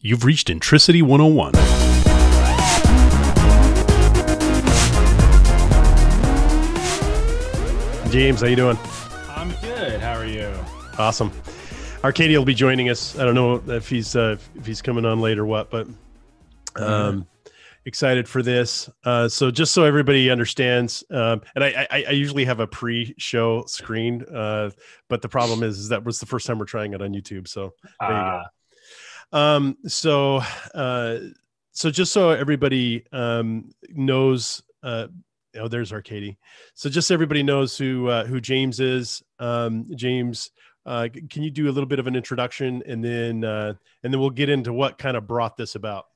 You've reached Intricity 101. James, how you doing? I'm good. How are you? Awesome. Arcadia will be joining us. I don't know if he's uh, if he's coming on late or what, but um, excited for this. Uh, so just so everybody understands, um, and I, I, I usually have a pre-show screen, uh, but the problem is, is that was the first time we're trying it on YouTube. So there you go. Um, so, uh, so just so everybody um, knows, uh, oh, there's Arkady. So just so everybody knows who uh, who James is. Um, James, uh, can you do a little bit of an introduction, and then uh, and then we'll get into what kind of brought this about.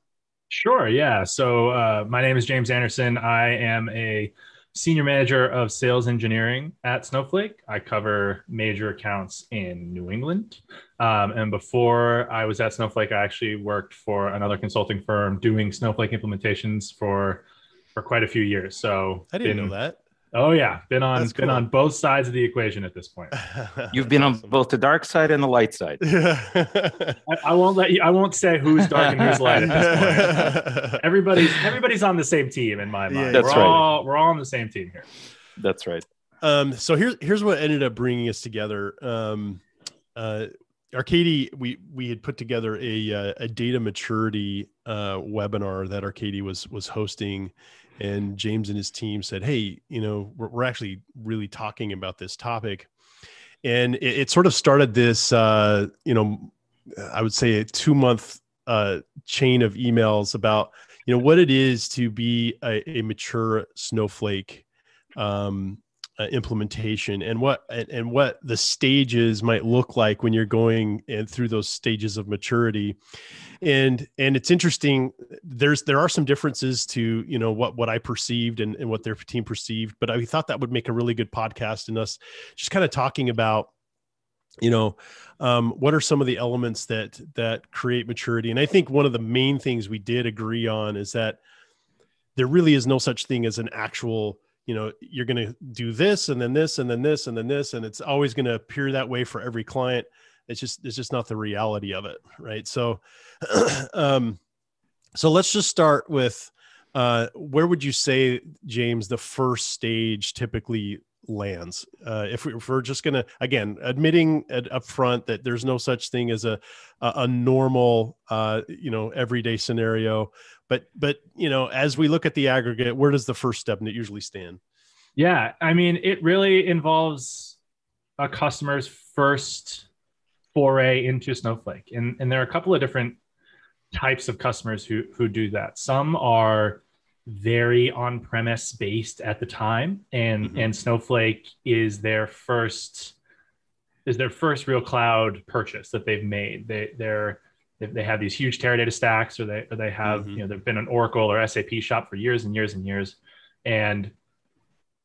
Sure. Yeah. So uh, my name is James Anderson. I am a senior manager of sales engineering at Snowflake. I cover major accounts in New England. Um, and before I was at Snowflake, I actually worked for another consulting firm doing Snowflake implementations for for quite a few years. So I didn't been- know that. Oh yeah, been on That's been cool. on both sides of the equation at this point. You've been on both the dark side and the light side. I, I won't let you. I won't say who's dark and who's light at this point. everybody's everybody's on the same team in my mind. Yeah, That's we're right. all we're all on the same team here. That's right. um so here's here's what ended up bringing us together um uh Arkady we we had put together a uh, a data maturity uh webinar that Arkady was was hosting and james and his team said hey you know we're, we're actually really talking about this topic. And it, it sort of started this uh you know i would say a two month uh chain of emails about you know what it is to be a, a mature snowflake. Um, uh, implementation and what and, and what the stages might look like when you're going and through those stages of maturity. And and it's interesting there's there are some differences to you know what what i perceived and, and what their team perceived but i thought that would make a really good podcast and us just kind of talking about you know um, what are some of the elements that that create maturity? And i think one of the main things we did agree on is that there really is no such thing as an actual you know you're going to do this and then this and then this and then this and it's always going to appear that way for every client. It's just it's just not the reality of it right? So um so let's just start with uh where would you say james the first stage typically lands uh if, we, if we're just gonna again admitting at, up front that there's no such thing as a a, a normal uh you know everyday scenario but but you know as we look at the aggregate where does the first step usually stand Yeah, I mean, it really involves a customer's first foray into Snowflake, and and there are a couple of different types of customers who who do that. Some are very on-premise based at the time, and Mhm. and Snowflake is their first is their first real cloud purchase that they've made. They they're they- they have these huge Teradata stacks, or they or they have Mhm. you know they've been an Oracle or SAP shop for years and years and years, and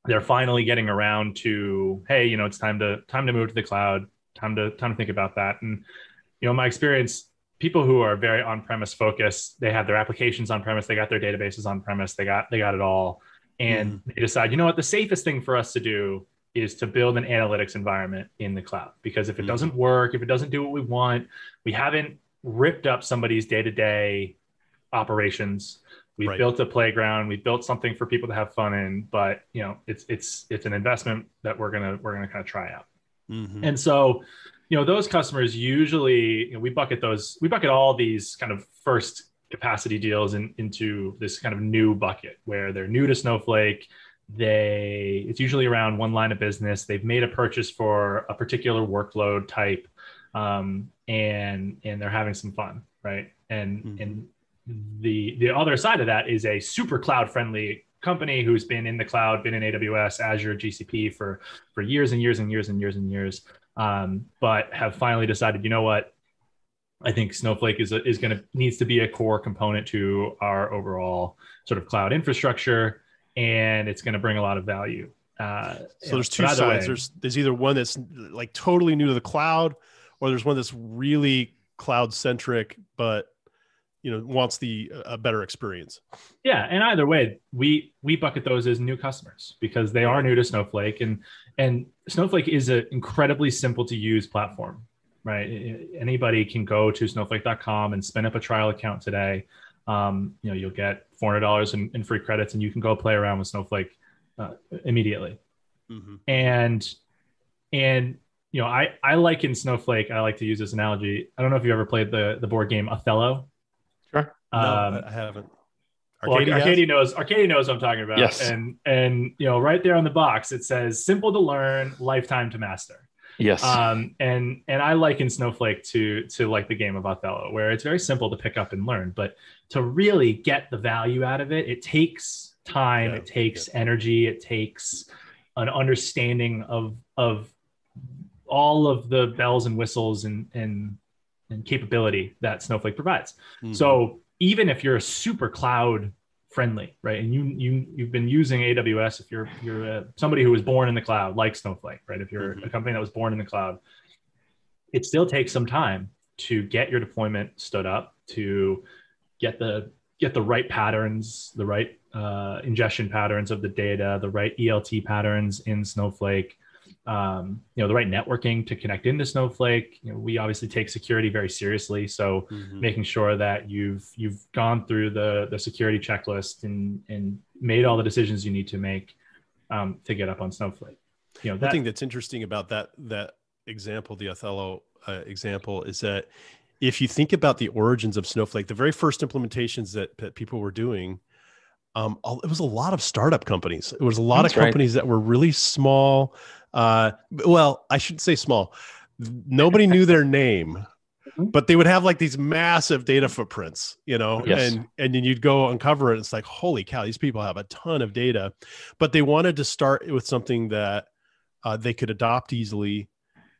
they're finally getting around to hey you know it's time to time to move to the cloud time to time to think about that and you know my experience people who are very on premise focused they have their applications on premise they got their databases on premise they got they got it all and they decide you know what the safest thing for us to do is to build an analytics environment in the cloud because if it Mhm. doesn't work if it doesn't do what we want we haven't ripped up somebody's day-to-day operations we Right. built a playground we built something for people to have fun in but you know it's it's it's an investment that we're gonna we're gonna kind of try out Mhm. and so you know those customers usually you know, we bucket those we bucket all these kind of first capacity deals in, into this kind of new bucket where they're new to snowflake. They it's usually around one line of business. They've made a purchase for a particular workload type um, and and they're having some fun right? And Mhm. and the the other side of that is a super cloud friendly company who's been in the cloud been in aws azure gcp for for years and years and years and years and years um, but have finally decided you know what? I think snowflake is, a, is going to needs to be a core component to our overall sort of cloud infrastructure and it's going to bring a lot of value. Uh, so there's two sides. way- there's there's either one that's like totally new to the cloud or there's one that's really cloud centric but you know wants the a better experience Yeah, and either way, we we bucket those as new customers because they are new to Snowflake, and and Snowflake is an incredibly simple to use platform. right? Anybody can go to snowflake.com and spin up a trial account today. Um, you know, you'll get $400 in, in, free credits and you can go play around with Snowflake uh, immediately. Mm-hmm. And, and, you know, I, I like in Snowflake, I like to use this analogy. I don't know if you ever played the, the board game Othello. Sure. Um, no, I haven't. Arcadia, well, Arcadia knows Arcadia knows what I'm talking about. Yes. And and you know, right there on the box it says simple to learn, lifetime to master. Yes. Um, and and I liken Snowflake to to like the game of Othello, where it's very simple to pick up and learn, but to really get the value out of it, it takes time, yeah, it takes yeah. energy, it takes an understanding of of all of the bells and whistles and and and capability that Snowflake provides. Mm-hmm. So even if you're a super cloud friendly, right? And you you you've been using AWS if you're you're a, somebody who was born in the cloud, like Snowflake, right? If you're mm-hmm. a company that was born in the cloud, it still takes some time to get your deployment stood up, to get the get the right patterns, the right uh, ingestion patterns of the data, the right ELT patterns in Snowflake, um, you know the right networking to connect into snowflake you know, we obviously take security very seriously so mm-hmm. making sure that you've you've gone through the the security checklist and and made all the decisions you need to make um, to get up on snowflake you know that, thing that's interesting about that that example the othello uh, example is that if you think about the origins of snowflake the very first implementations that, that people were doing um, it was a lot of startup companies. It was a lot That's of companies right. that were really small. Uh, well, I should say small. Nobody knew their name, mm-hmm. but they would have like these massive data footprints, you know, yes. and and then you'd go uncover it. It's like, holy cow, these people have a ton of data, but they wanted to start with something that uh, they could adopt easily.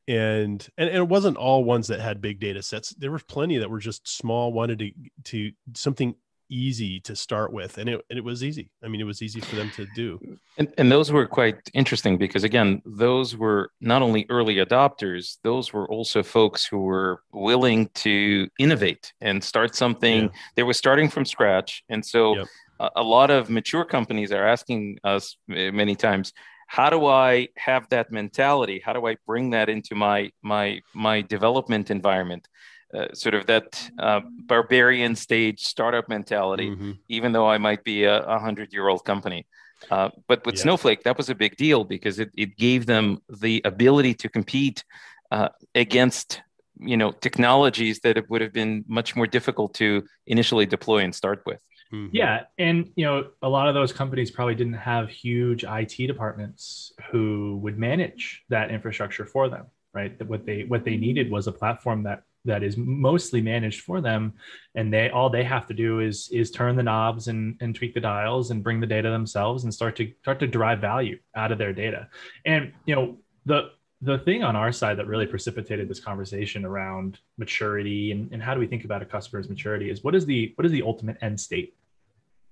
And, and and it wasn't all ones that had big data sets. There were plenty that were just small, wanted to to something easy to start with and it, and it was easy. I mean it was easy for them to do. And, and those were quite interesting because again those were not only early adopters those were also folks who were willing to innovate and start something yeah. they were starting from scratch. And so yep. a, a lot of mature companies are asking us many times how do i have that mentality? How do i bring that into my my my development environment uh, sort of that uh, barbarian stage startup mentality, mm-hmm. even though I might be a, hundred year old company. Uh, but with yeah. Snowflake, that was a big deal because it, it gave them the ability to compete uh, against you know technologies that it would have been much more difficult to initially deploy and start with. Mm-hmm. Yeah, and you know a lot of those companies probably didn't have huge IT departments who would manage that infrastructure for them right that what they what they needed was a platform that that is mostly managed for them. And they all they have to do is is turn the knobs and and tweak the dials and bring the data themselves and start to start to derive value out of their data. And you know the the thing on our side that really precipitated this conversation around maturity and, and how do we think about a customer's maturity is what is the what is the ultimate end state?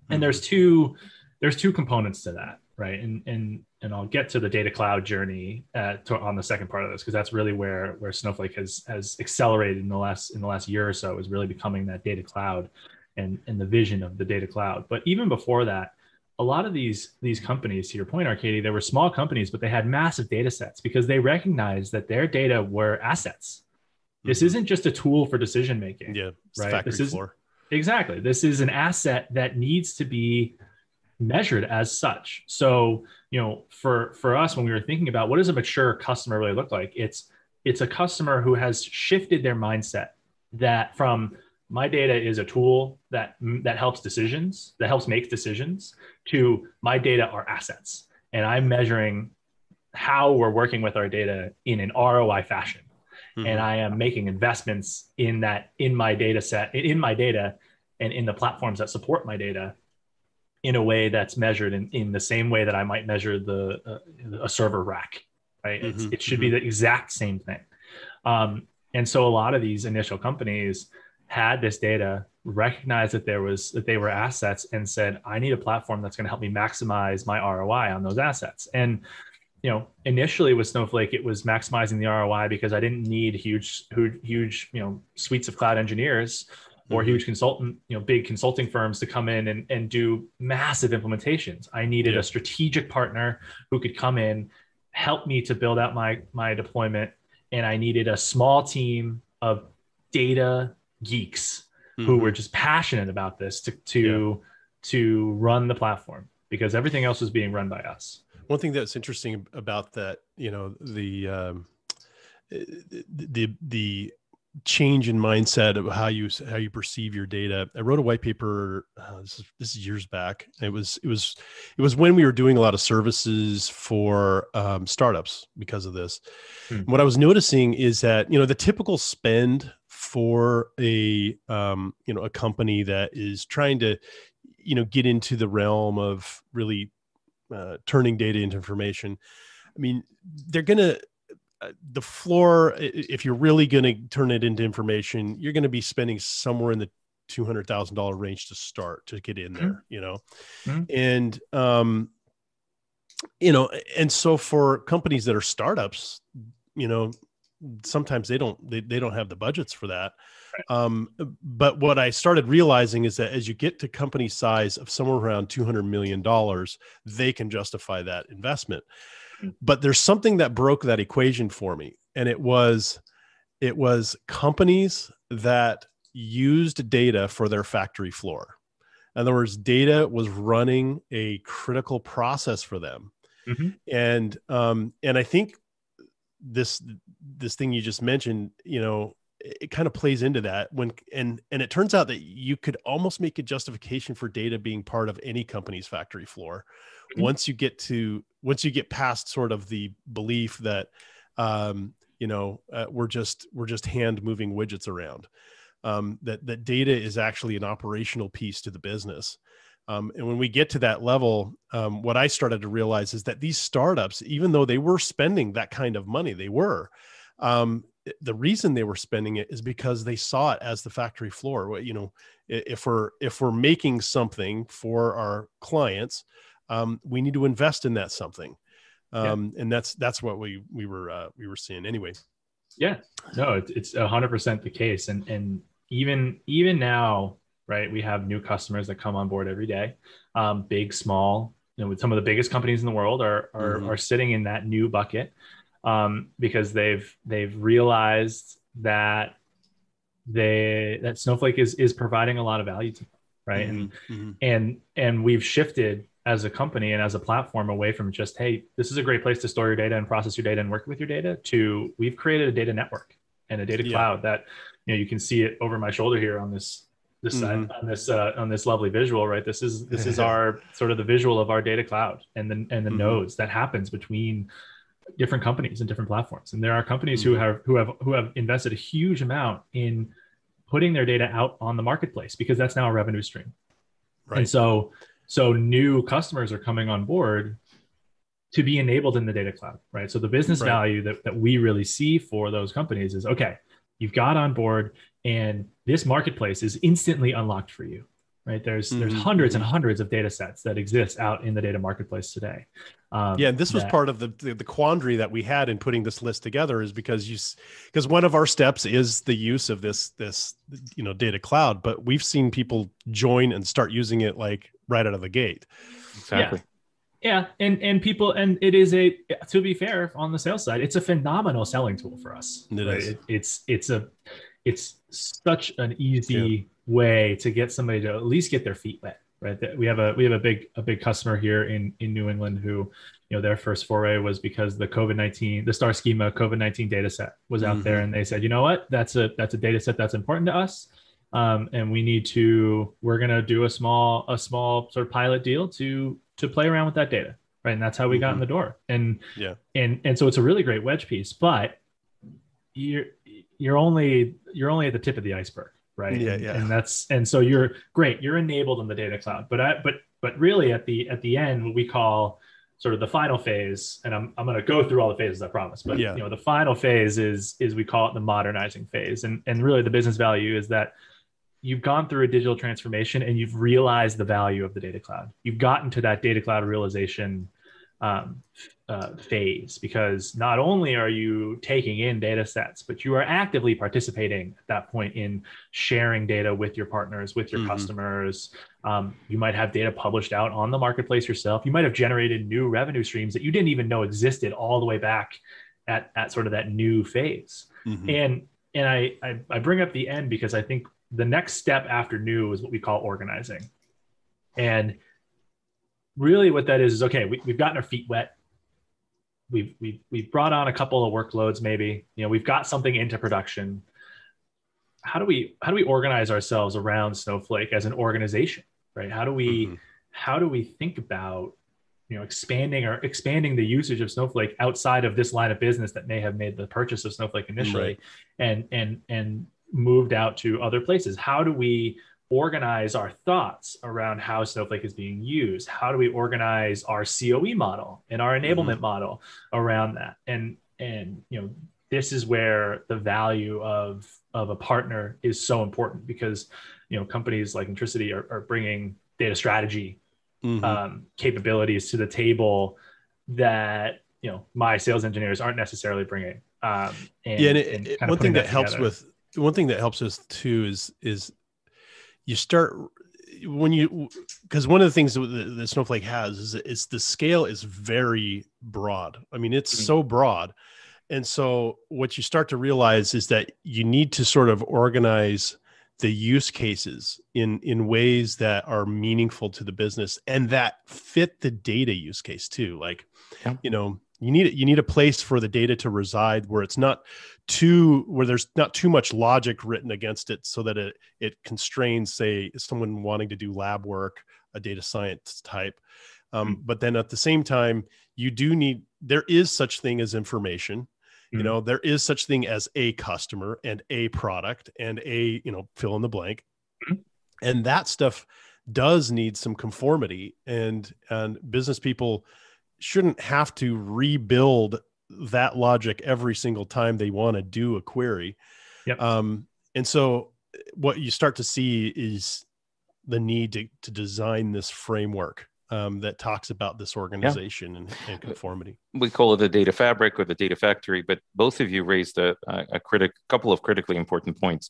And there's mm-hmm. two there's two components to that right? And and and I'll get to the data cloud journey uh, to, on the second part of this because that's really where where Snowflake has has accelerated in the last in the last year or so is really becoming that data cloud and and the vision of the data cloud. But even before that, a lot of these these companies, to your point, Arkady, they were small companies, but they had massive data sets because they recognized that their data were assets. This mm-hmm. isn't just a tool for decision making. Yeah, right. This is exactly. This is an asset that needs to be measured as such. So, you know, for for us when we were thinking about what does a mature customer really look like, it's it's a customer who has shifted their mindset that from my data is a tool that that helps decisions, that helps make decisions to my data are assets. And I'm measuring how we're working with our data in an ROI fashion. Mm-hmm. And I am making investments in that in my data set, in my data and in the platforms that support my data in a way that's measured in, in the same way that I might measure the uh, a server rack, right? Mm-hmm, it should mm-hmm. be the exact same thing. Um, and so a lot of these initial companies had this data, recognized that there was that they were assets, and said, "I need a platform that's going to help me maximize my ROI on those assets." And you know, initially with Snowflake, it was maximizing the ROI because I didn't need huge, huge, you know, suites of cloud engineers or mm-hmm. huge consultant, you know, big consulting firms to come in and, and do massive implementations. I needed yeah. a strategic partner who could come in, help me to build out my my deployment and I needed a small team of data geeks Mm-hmm. who were just passionate about this to to to run the platform because everything else was being run by us. One thing that's interesting about that, you know, the um, the the change in mindset of how you how you perceive your data. I wrote a white paper. Uh, this is this is years back. It was it was it was when we were doing a lot of services for um, startups because of this. Hmm. What I was noticing is that you know the typical spend for a um, you know a company that is trying to you know get into the realm of really uh, turning data into information. I mean, they're gonna the floor if you're really going to turn it into information you're going to be spending somewhere in the $200000 range to start to get in Mhm. there you know Mhm. and um you know and so for companies that are startups you know sometimes they don't they, they don't have the budgets for that um but what i started realizing is that as you get to company size of somewhere around 200 million dollars they can justify that investment but there's something that broke that equation for me and it was it was companies that used data for their factory floor in other words data was running a critical process for them Mhm. and um and i think this this thing you just mentioned you know it, it kind of plays into that when and and it turns out that you could almost make a justification for data being part of any company's factory floor Mhm. once you get to once you get past sort of the belief that um you know uh, we're just we're just hand moving widgets around um that that data is actually an operational piece to the business um, and when we get to that level, um, what I started to realize is that these startups, even though they were spending that kind of money, they were. Um, the reason they were spending it is because they saw it as the factory floor. You know, if we're if we're making something for our clients, um, we need to invest in that something, Yeah. um, and that's that's what we we were uh, we were seeing anyway. Yeah, no, it's it's a hundred percent the case, and and even even now, right? We have new customers that come on board every day, um, big, small. You know, with some of the biggest companies in the world are are, Mhm. are sitting in that new bucket um, because they've they've realized that they that Snowflake is is providing a lot of value to them, right? And Mhm. and and we've shifted as a company and as a platform away from just hey this is a great place to store your data and process your data and work with your data to we've created a data network and a data Yeah. cloud that you know you can see it over my shoulder here on this this side Mhm. on this uh, on this lovely visual right this is this is our sort of the visual of our data cloud and the and the Mhm. nodes that happens between different companies and different platforms and there are companies who Mhm. have who have who have invested a huge amount in putting their data out on the marketplace because that's now a revenue stream Right. and so so new customers are coming on board to be enabled in the data cloud, right? So the business Right. value that, that we really see for those companies is okay, you've got on board and this marketplace is instantly unlocked for you. Right. There's there's Mhm, hundreds and hundreds of data sets that exist out in the data marketplace today. Um, yeah and this was that- part of the, the the quandary that we had in putting this list together is because you because one of our steps is the use of this this you know data cloud but we've seen people join and start using it like right out of the gate Exactly. Yeah, and and people and it is a to be fair on the sales side, it's a phenomenal selling tool for us. It right? It- it's it's a it's such an easy way to get somebody to at least get their feet wet. Right. We have a we have a big a big customer here in in New England who, you know, their first foray was because the COVID nineteen the Starschema COVID nineteen data set was out mm-hmm. there, and they said, you know what, that's a that's a data set that's important to us. Um, and we need to we're gonna do a small a small sort of pilot deal to to play around with that data right and that's how we got in Mhm. the door and Yeah. and and so it's a really great wedge piece but you're you're only you're only at the tip of the iceberg right Yeah, and, yeah. and that's and so you're great you're enabled in the data cloud but I, but but really at the at the end what we call sort of the final phase and i'm, I'm going to go through all the phases i promise but Yeah. you know the final phase is is we call it the modernizing phase and and really the business value is that you've gone through a digital transformation and you've realized the value of the data cloud you've gotten to that data cloud realization um, uh, phase because not only are you taking in data sets, but you are actively participating at that point in sharing data with your partners, with your Mhm. customers. Um, you might have data published out on the marketplace yourself. You might have generated new revenue streams that you didn't even know existed all the way back at at sort of that new phase. Mhm. And and I, I I bring up the end because I think the next step after new is what we call organizing. And really what that is is okay, we, we've gotten our feet wet. We've, we've we've brought on a couple of workloads, maybe, you know, we've got something into production. How do we how do we organize ourselves around Snowflake as an organization? Right? How do we Mhm. how do we think about you know expanding or expanding the usage of snowflake outside of this line of business that may have made the purchase of snowflake initially Right. and and and moved out to other places how do we organize our thoughts around how snowflake is being used how do we organize our coe model and our enablement model around that and and you know this is where the value of of a partner is so important because you know companies like intricity are, are bringing data strategy Mhm. um, capabilities to the table that you know my sales engineers aren't necessarily bringing. Um, and, yeah, and, it, and it- one thing putting that, helps with one thing that helps us too is is you start when you because one of the things that the, the snowflake has is it's the scale is very broad. I mean, it's Mhm. so broad, and so what you start to realize is that you need to sort of organize the use cases in in ways that are meaningful to the business and that fit the data use case too like Yeah. you know you need you need a place for the data to reside where it's not too where there's not too much logic written against it so that it it constrains say someone wanting to do lab work a data science type um, but then at the same time you do need there is such thing as information you Mhm. know there is such thing as a customer and a product and a you know fill in the blank Mhm. and that stuff does need some conformity and and business people shouldn't have to rebuild that logic every single time they want to do a query Yep. um and so what you start to see is the need to, to design this framework um, that talks about this organization and, and conformity we call it the data fabric or the data factory, but both of you raised a, a, critic, couple of critically important points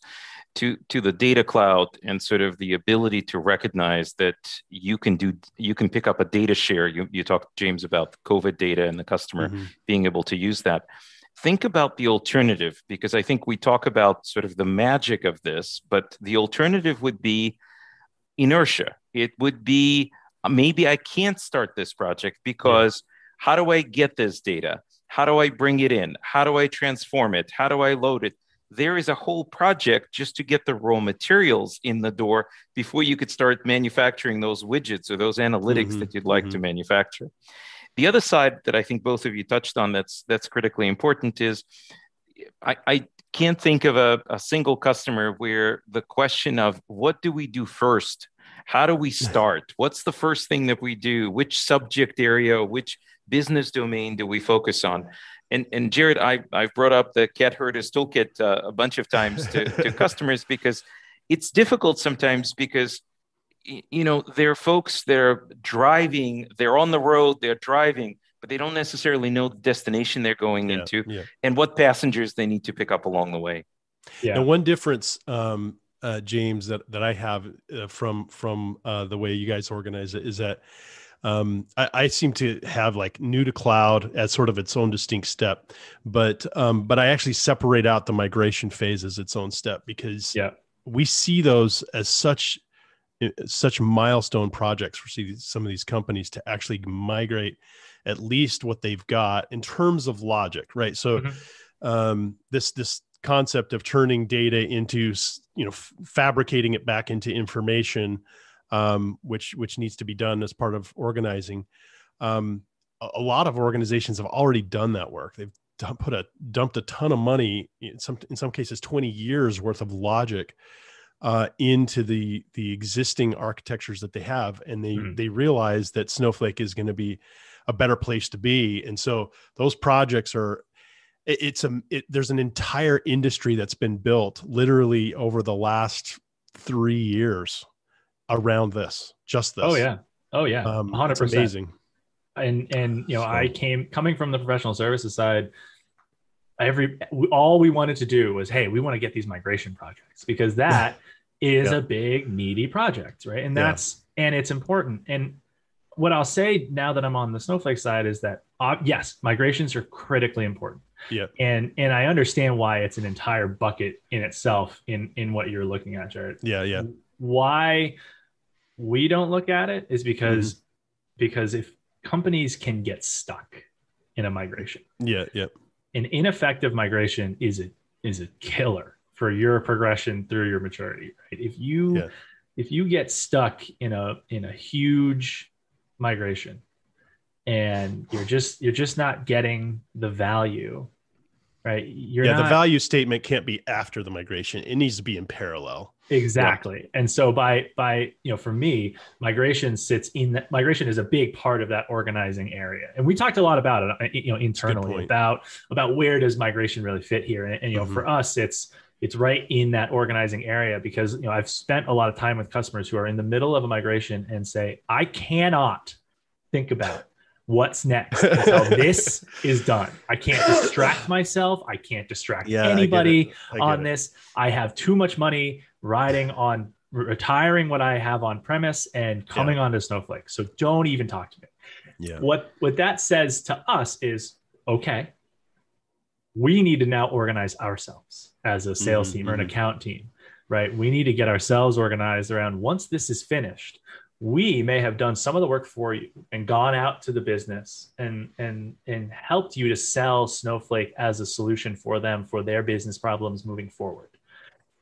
to to the data cloud and sort of the ability to recognize that you can do you can pick up a data share. You you talked James about COVID data and the customer Mhm. being able to use that. Think about the alternative because I think we talk about sort of the magic of this, but the alternative would be inertia. It would be maybe I can't start this project because how do I get this data? How do I bring it in? How do I transform it? How do I load it? There is a whole project just to get the raw materials in the door before you could start manufacturing those widgets or those analytics Mhm, that you'd like mhm. to manufacture. The other side that I think both of you touched on that's that's critically important is I, I can't think of a, a single customer where the question of what do we do first? How do we start? What's the first thing that we do? Which subject area, which business domain do we focus on? And, and Jared, I, I've brought up the Cat Herders Toolkit uh, a bunch of times to, to customers because it's difficult sometimes because you know there are folks they're driving they're on the road they're driving but they don't necessarily know the destination they're going Yeah, into yeah and what passengers they need to pick up along the way yeah. And one difference, um, uh, James, that that I have uh, from from uh, the way you guys organize it is that um, I, I seem to have like new to cloud as sort of its own distinct step, but um, but I actually separate out the migration phase as its own step because Yeah. we see those as such uh, such milestone projects for some of these companies to actually migrate at least what they've got in terms of logic, right? So Mhm. um, this this concept of turning data into you know f- fabricating it back into information um, which which needs to be done as part of organizing. Um, a, a lot of organizations have already done that work. They've done, put a dumped a ton of money in some in some cases 20 years worth of logic uh, into the the existing architectures that they have and they Mhm. they realize that snowflake is going to be a better place to be. And so those projects are it- it's a it, there's an entire industry that's been built literally over the last three years around this just this Oh yeah. Oh yeah. um, hundred it's percent. amazing and and you know So- i came coming from the professional services side every all we wanted to do was hey we want to get these migration projects because that is Yeah. a big meaty project right and Yeah. that's and it's important and what I'll say now that I'm on the Snowflake side is that uh, yes, migrations are critically important. Yeah. And and I understand why it's an entire bucket in itself in in what you're looking at, Jared. Yeah, yeah. Why we don't look at it is because Mm-hmm. because if companies can get stuck in a migration, Yeah, yeah. an ineffective migration is a is a killer for your progression through your maturity right if you Yeah. if you get stuck in a in a huge migration. And you're just you're just not getting the value right? You're yeah, not the value statement can't be after the migration. It needs to be in parallel. exactly. And so by by you know for me migration sits in that migration is a big part of that organizing area. And we talked a lot about it you know internally about about where does migration really fit here. And, and you know Mhm. for us it's it's right in that organizing area because you know i've spent a lot of time with customers who are in the middle of a migration and say i cannot think about what's next until this is done i can't distract myself i can't distract Yeah, I get it. anybody on it. this. I have too much money riding on retiring what I have on premise and coming onto Snowflake. So don't even talk to me. Yeah. What what that says to us is okay. We need to now organize ourselves as a sales Mhm, team or an mhm. account team, right? We need to get ourselves organized around once this is finished. We may have done some of the work for you and gone out to the business and and and helped you to sell Snowflake as a solution for them for their business problems moving forward.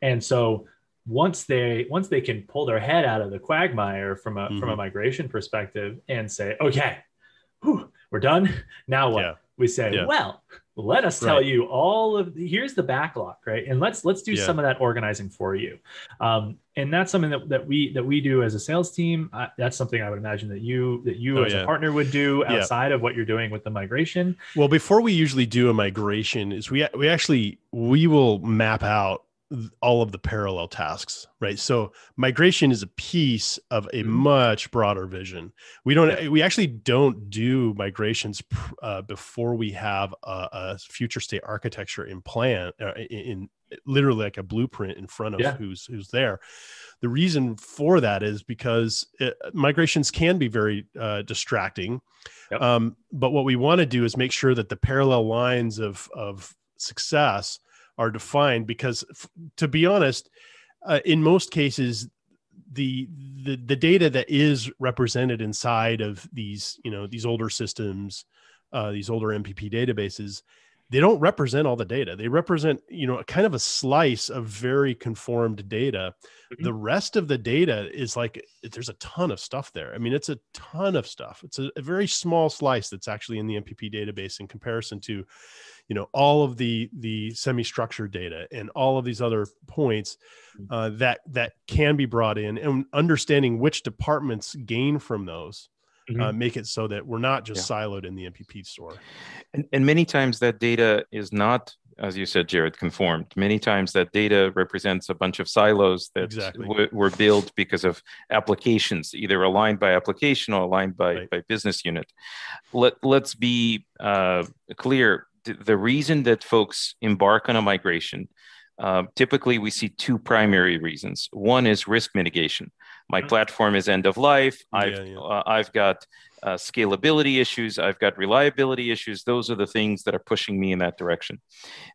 And so once they once they can pull their head out of the quagmire from a from a Mhm. migration perspective and say, okay, whew, we're done. Now what? Yeah. We say, Yeah. well, let us tell Right. you all of the, here's the backlog, right? And let's let's do Yeah. some of that organizing for you. Um, and that's something that, that we that we do as a sales team. Uh, that's something I would imagine that you that you Oh, as yeah. a partner would do Yeah. outside of what you're doing with the migration. Well, before we usually do a migration, is we we actually we will map out all of the parallel tasks, right? So migration is a piece of a Mhm. much broader vision. We don't we actually don't do migrations uh, before we have a, a future state architecture in plan uh, in, in literally like a blueprint in front of Yeah. who's who's there. The reason for that is because it, migrations can be very uh, distracting. Yep. Um, but what we want to do is make sure that the parallel lines of of success are defined because f- to be honest uh, in most cases the, the the data that is represented inside of these you know these older systems uh, these older mpp databases they don't represent all the data. They represent you know a kind of a slice of very conformed data. Mhm. the rest of the data is like there's a ton of stuff there. I mean it's a ton of stuff. It's a, a very small slice that's actually in the mpp database in comparison to you know all of the the semi-structured data and all of these other points uh, that that can be brought in and understanding which departments gain from those uh, make it so that we're not just siloed in the mpp store And, and many times that data is not, as you said, Jared, conformed. Many times that data represents a bunch of silos that Exactly. w- were built because of applications, either aligned by application or aligned by, Right. by business unit. Let, let's be uh, clear. The, reason that folks embark on a migration, uh, typically we see two primary reasons. One is risk mitigation. My Mhm. platform is end of life. I've, Yeah, yeah. Uh, I've got uh, scalability issues, I've got reliability issues. Those are the things that are pushing me in that direction.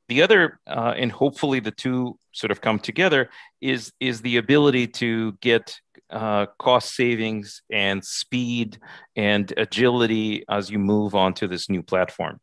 The other, uh, and hopefully the two sort of come together, is is the ability to get uh, cost savings and speed and agility as you move on to this new platform.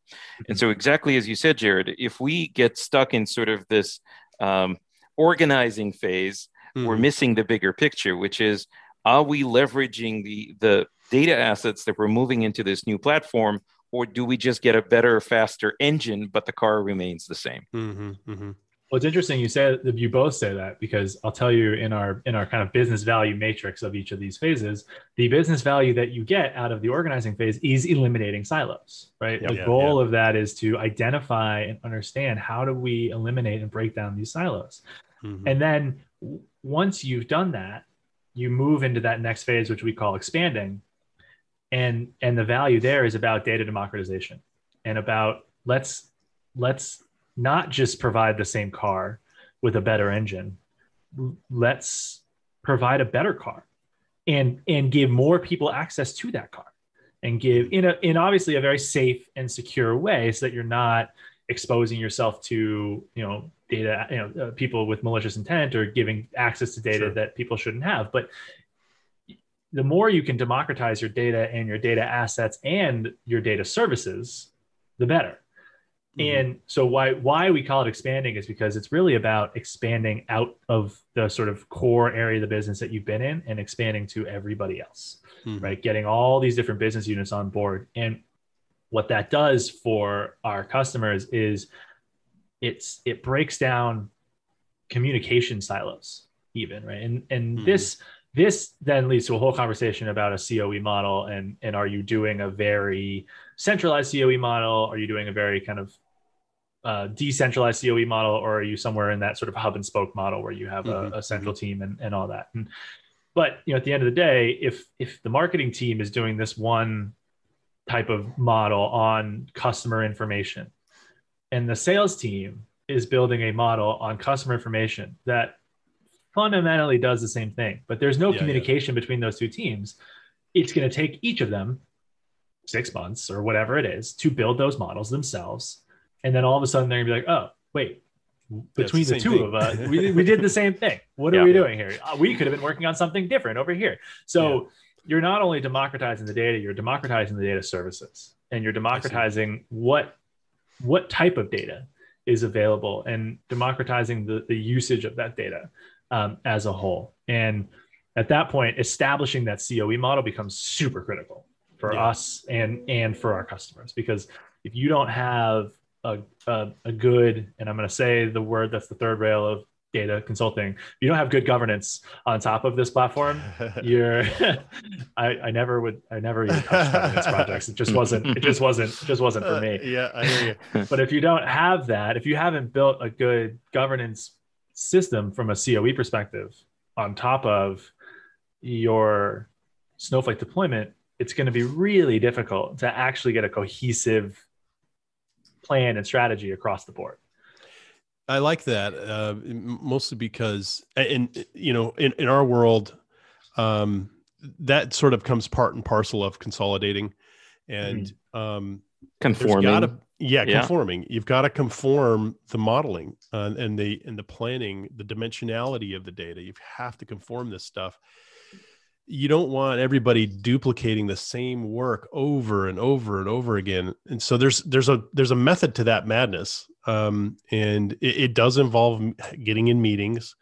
And so, exactly as you said, Jared, if we get stuck in sort of this um, organizing phase, we're Mhm. missing the bigger picture, which is are we leveraging the the data assets that we're moving into this new platform, or do we just get a better, faster engine, but the car remains the same? Mhm, mhm. Well, it's interesting you say that you both say that because I'll tell you in our in our kind of business value matrix of each of these phases, the business value that you get out of the organizing phase is eliminating silos, right? Yeah, the yeah, goal of that is to identify and understand how do we eliminate and break down these silos. Mhm. And then once you've done that, you move into that next phase, which we call expanding. And and the value there is about data democratization and about let's let's not just provide the same car with a better engine. Let's provide a better car and and give more people access to that car and give in a in obviously a very safe and secure way so that you're not exposing yourself to you know data you know uh, people with malicious intent or giving access to data Sure. that people shouldn't have but the more you can democratize your data and your data assets and your data services the better Mhm. and so why why we call it expanding is because it's really about expanding out of the sort of core area of the business that you've been in and expanding to everybody else Mhm. right getting all these different business units on board and what that does for our customers is it's it breaks down communication silos even right and and Mhm. this this then leads to a whole conversation about a coe model and and are you doing a very centralized coe model are you doing a very kind of uh, decentralized coe model or are you somewhere in that sort of hub and spoke model where you have Mhm, a, a central team and, and all that? And, but you know at the end of the day if if the marketing team is doing this one type of model on customer information and the sales team is building a model on customer information that fundamentally does the same thing but there's no Yeah, yeah. communication between those two teams it's going to take each of them six months or whatever it is to build those models themselves and then all of a sudden they're going to be like oh wait between the the, two thing. of us we, we did the same thing what are Yeah. we doing here Uh, we could have been working on something different over here so you're not only democratizing the data you're democratizing the data services and you're democratizing what what type of data is available and democratizing the, the usage of that data um, as a whole and at that point establishing that coe model becomes super critical for Yeah. us and and for our customers because if you don't have a, a, a good and i'm going to say the word that's the third rail of data consulting. You don't have good governance on top of this platform you're I, I never would i never even touched governance projects. It just wasn't it just wasn't it just wasn't for Uh, me yeah, I hear you. but if you don't have that if you haven't built a good governance system from a coe perspective on top of your snowflake deployment it's going to be really difficult to actually get a cohesive plan and strategy across the board I like that uh, mostly because, and you know, in, in our world, um, that sort of comes part and parcel of consolidating, and um, Conforming. gotta, yeah, Yeah. conforming. You've got to conform the modeling uh, and the and the planning, the dimensionality of the data. You have to conform this stuff. You don't want everybody duplicating the same work over and over and over again. And so there's there's a there's a method to that madness, um, and it, it does involve getting in meetings.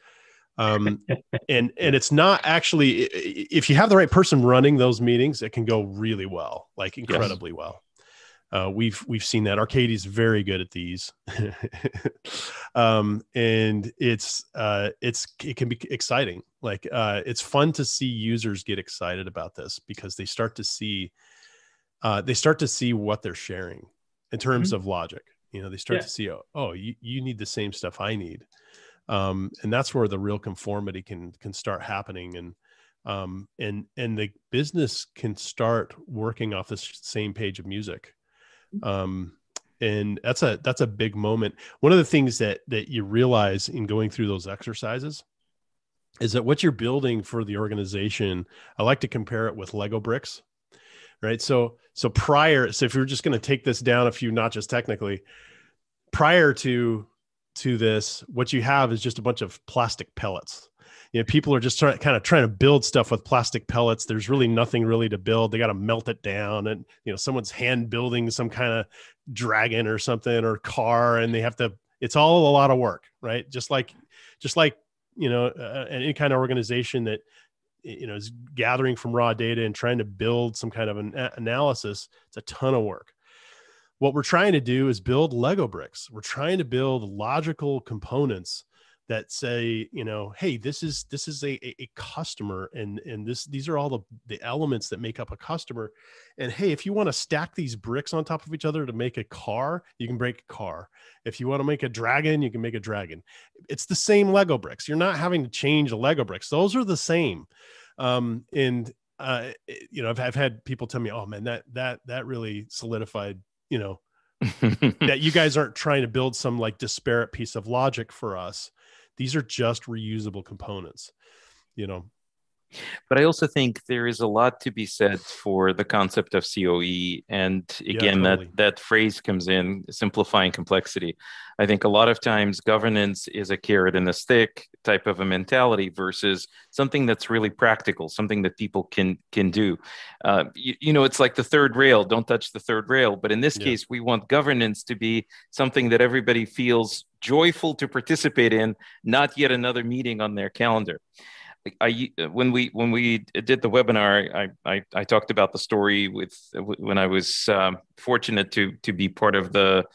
Um, and and it's not actually if you have the right person running those meetings, it can go really well, like incredibly well. Uh, we've we've seen that. Arkady's very good at these, um, and it's uh, it's it can be exciting. Like uh, it's fun to see users get excited about this because they start to see uh, they start to see what they're sharing in terms of logic. You know, they start Yeah. to see, oh, oh, you, you need the same stuff I need, um, and that's where the real conformity can can start happening, and um, and and the business can start working off this same page of music um and that's a that's a big moment. One of the things that that you realize in going through those exercises is that what you're building for the organization i like to compare it with lego bricks right? So so prior so if you're just going to take this down a few notches technically prior to to this what you have is just a bunch of plastic pellets you know people are just trying kind of trying to build stuff with plastic pellets. There's really nothing really to build. They got to melt it down and you know someone's hand building some kind of dragon or something or car and they have to it's all a lot of work right? Just like just like you know uh, any kind of organization that you know is gathering from raw data and trying to build some kind of an analysis it's a ton of work. What we're trying to do is build lego bricks. We're trying to build logical components that say you know hey this is this is a, a, customer and and this these are all the the elements that make up a customer and hey if you want to stack these bricks on top of each other to make a car you can break a car. If you want to make a dragon you can make a dragon. It's the same lego bricks. You're not having to change the lego bricks. Those are the same. Um and uh you know I've, I've had people tell me oh man that that that really solidified you know that you guys aren't trying to build some like disparate piece of logic for us these are just reusable components you know But I also think there is a lot to be said for the concept of COE. And again, yeah, totally. that, that phrase comes in simplifying complexity. I think a lot of times governance is a carrot and a stick type of a mentality versus something that's really practical, something that people can can do. Uh, you, you, know, it's like the third rail. Don't touch the third rail. But in this yeah. case, we want governance to be something that everybody feels joyful to participate in, not yet another meeting on their calendar. I when we when we did the webinar, I I, I talked about the story with when I was um, fortunate to to be part of the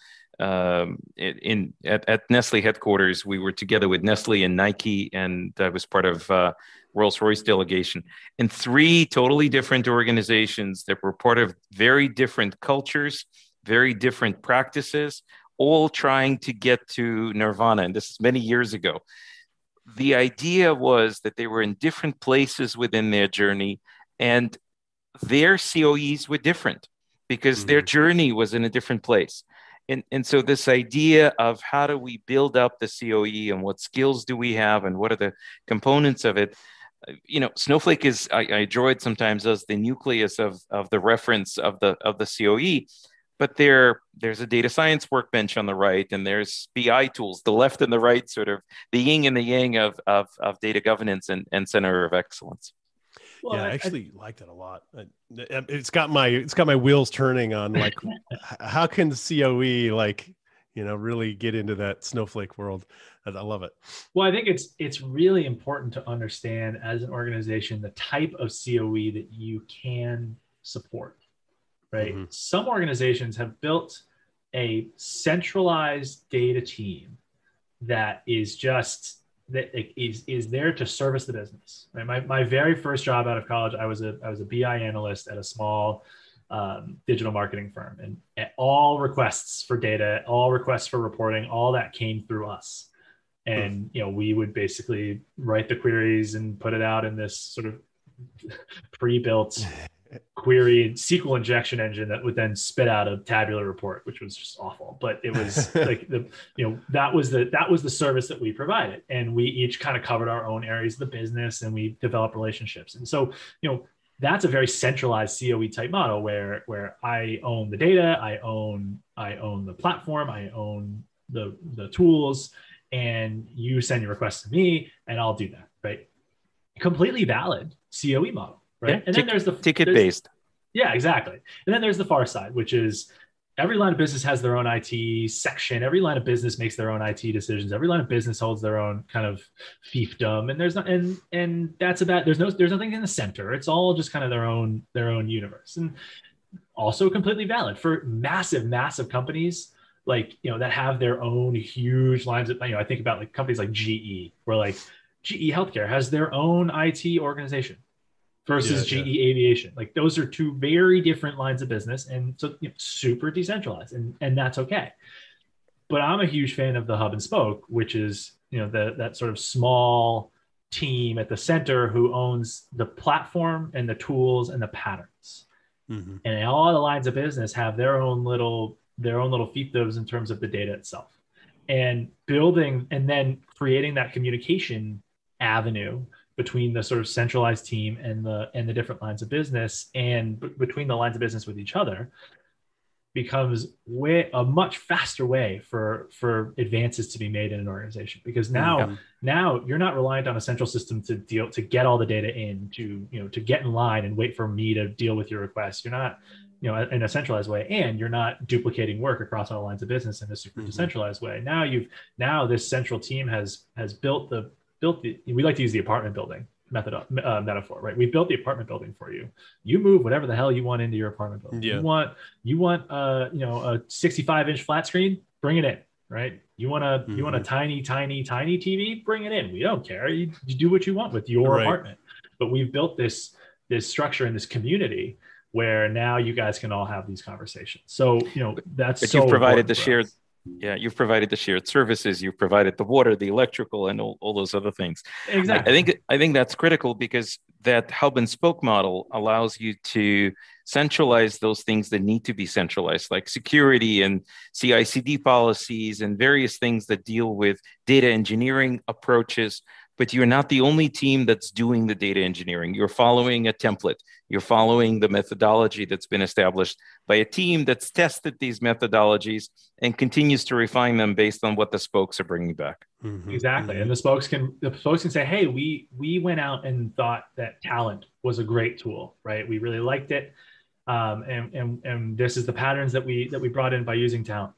um, in at, at Nestle headquarters. We were together with Nestle and Nike, and I was part of uh, Rolls Royce delegation. And three totally different organizations that were part of very different cultures, very different practices, all trying to get to nirvana. And this is many years ago the idea was that they were in different places within their journey and their COEs were different because mm-hmm. their journey was in a different place. And, and so this idea of how do we build up the COE and what skills do we have and what are the components of it, uh, you know, Snowflake is I, I draw it sometimes as the nucleus of, of the reference of the of the COE but there there's a data science workbench on the right and there's bi tools the left and the right sort of the yin and the yang of of, of data governance and, and center of excellence well, yeah, I actually I, like that a lot. Uh, it's got my it's got my wheels turning on like how can COE like you know really get into that snowflake world. I love it. Well, I think it's it's really important to understand as an organization the type of COE that you can support right? Mm-hmm. Some organizations have built a centralized data team that is just that is is there to service the business. Right? My, my very first job out of college, I was a I was a BI analyst at a small um, digital marketing firm, and all requests for data, all requests for reporting, all that came through us. And you know, we would basically write the queries and put it out in this sort of pre-built query SQL injection engine that would then spit out a tabular report, which was just awful. But it was like the you know that was the that was the service that we provided, and we each kind of covered our own areas of the business, and we developed relationships. And so you know that's a very centralized COE type model where where I own the data, I own I own the platform, I own the the tools, and you send your request to me, and I'll do that. Right, completely valid COE model right? Yeah, and then there's the ticket based. Yeah, exactly. And then there's the far side, which is every line of business has their own IT section. Every line of business makes their own IT decisions. Every line of business holds their own kind of fiefdom. And there's not and and that's about there's no there's nothing in the center. It's all just kind of their own their own universe. And also completely valid for massive, massive companies like you know that have their own huge lines of you know, I think about like companies like GE, where like GE Healthcare has their own IT organization versus yeah, GE yeah. Aviation. Like those are two very different lines of business, and so you know, super decentralized, and and that's okay. But I'm a huge fan of the hub and spoke, which is you know the that sort of small team at the center who owns the platform and the tools and the patterns. Mm-hmm. And all the lines of business have their own little their own little fiefdoms in terms of the data itself. And building and then creating that communication avenue between the sort of centralized team and the and the different lines of business and b- between the lines of business with each other becomes way a much faster way for for advances to be made in an organization because now yeah. now you're not reliant on a central system to deal to get all the data in to you know to get in line and wait for me to deal with your request you're not you know in a centralized way and you're not duplicating work across all lines of business in a super mm-hmm. decentralized way now you've now this central team has has built the built the, we like to use the apartment building method uh, metaphor, right? We built the apartment building for you. You move whatever the hell you want into your apartment building. Yeah. You want you want uh you know a 65 inch flat screen, bring it in, right? You want a mm-hmm. you want a mm-hmm. tiny tiny tiny TV, bring it in. We don't care. You, you do what you want with your right. apartment. But we've built this this structure in this community where now you guys can all have these conversations. So you know that's but so you've provided the shared yeah you've provided the shared services you've provided the water the electrical and all, all those other things. Exactly. I, I think i think that's critical because that hub and spoke model allows you to centralize those things that need to be centralized like security and cicd policies and various things that deal with data engineering approaches but you're not the only team that's doing the data engineering. You're following a template. You're following the methodology that's been established by a team that's tested these methodologies and continues to refine them based on what the spokes are bringing back. Mm-hmm. Exactly, mm-hmm. and the spokes can the spokes can say, "Hey, we we went out and thought that Talend was a great tool, right? We really liked it, um, and and and this is the patterns that we that we brought in by using Talend."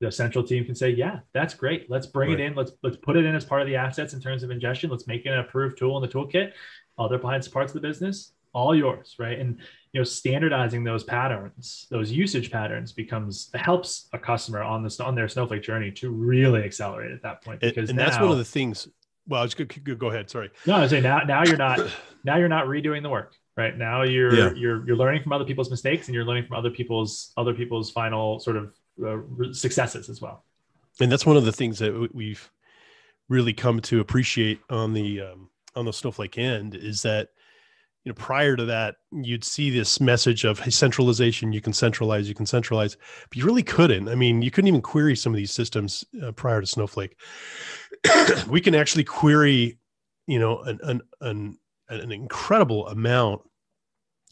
The central team can say, yeah, that's great. Let's bring right. it in. Let's let's put it in as part of the assets in terms of ingestion. Let's make it an approved tool in the toolkit. Other parts of the business, all yours, right? And you know, standardizing those patterns, those usage patterns becomes helps a customer on this on their Snowflake journey to really accelerate at that point. Because and, and now, that's one of the things. Well, I was good. Go ahead. Sorry. No, I was saying now now you're not now you're not redoing the work right now you're yeah. you're you're learning from other people's mistakes and you're learning from other people's other people's final sort of uh, successes as well. And that's one of the things that we've really come to appreciate on the um, on the Snowflake end is that you know prior to that you'd see this message of hey, centralization you can centralize you can centralize but you really couldn't i mean you couldn't even query some of these systems uh, prior to snowflake we can actually query you know an, an an an incredible amount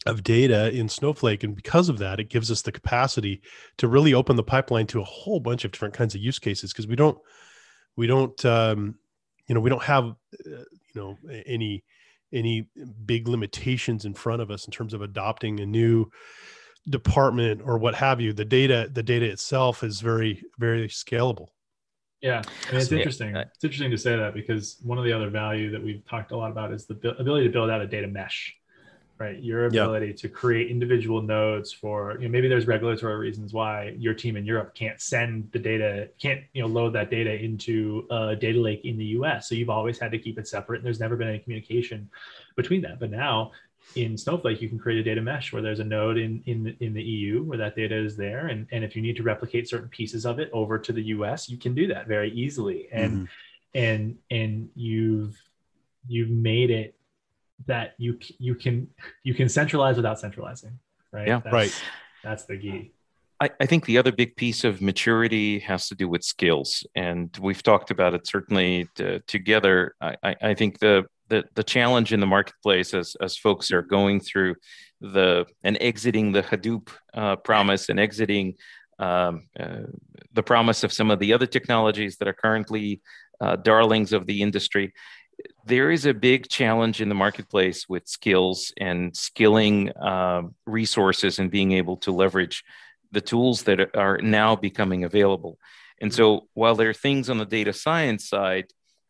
of data in Snowflake. And because of that, it gives us the capacity to really open the pipeline to a whole bunch of different kinds of use cases because we don't, we don't, um, you know, we don't have, uh, you know, any, any big limitations in front of us in terms of adopting a new department or what have you. The data, the data itself is very, very scalable. Yeah, and it's interesting. It's interesting to say that because one of the other value that we've talked a lot about is the ability to build out a data mesh right? Your ability to create individual nodes for, you know, maybe there's regulatory reasons why your team in Europe can't send the data, can't, you know, load that data into a data lake in the US. So you've always had to keep it separate and there's never been any communication between that. But now in Snowflake, you can create a data mesh where there's a node in, in, the, in the EU where that data is there. And, and if you need to replicate certain pieces of it over to the US, you can do that very easily. And, mm-hmm. and, and you've, you've made it that you you can you can centralize without centralizing right? Yeah. That's, right. that's the key. I, I think the other big piece of maturity has to do with skills and we've talked about it certainly to, together. I, I think the, the the challenge in the marketplace as as folks are going through the and exiting the hadoop uh, promise and exiting um, uh, the promise of some of the other technologies that are currently uh, darlings of the industry there is a big challenge in the marketplace with skills and skilling uh, resources and being able to leverage the tools that are now becoming available. And so, while there are things on the data science side,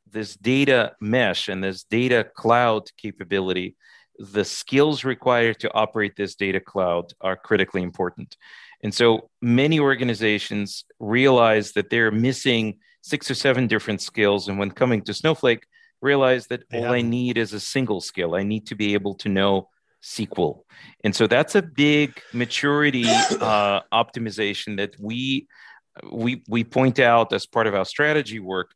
this data mesh and this data cloud capability, the skills required to operate this data cloud are critically important. And so, many organizations realize that they're missing six or seven different skills. And when coming to Snowflake, realize that all I need is a single skill. I need to be able to know SQL. And so that's a big maturity uh, optimization that we we we point out as part of our strategy work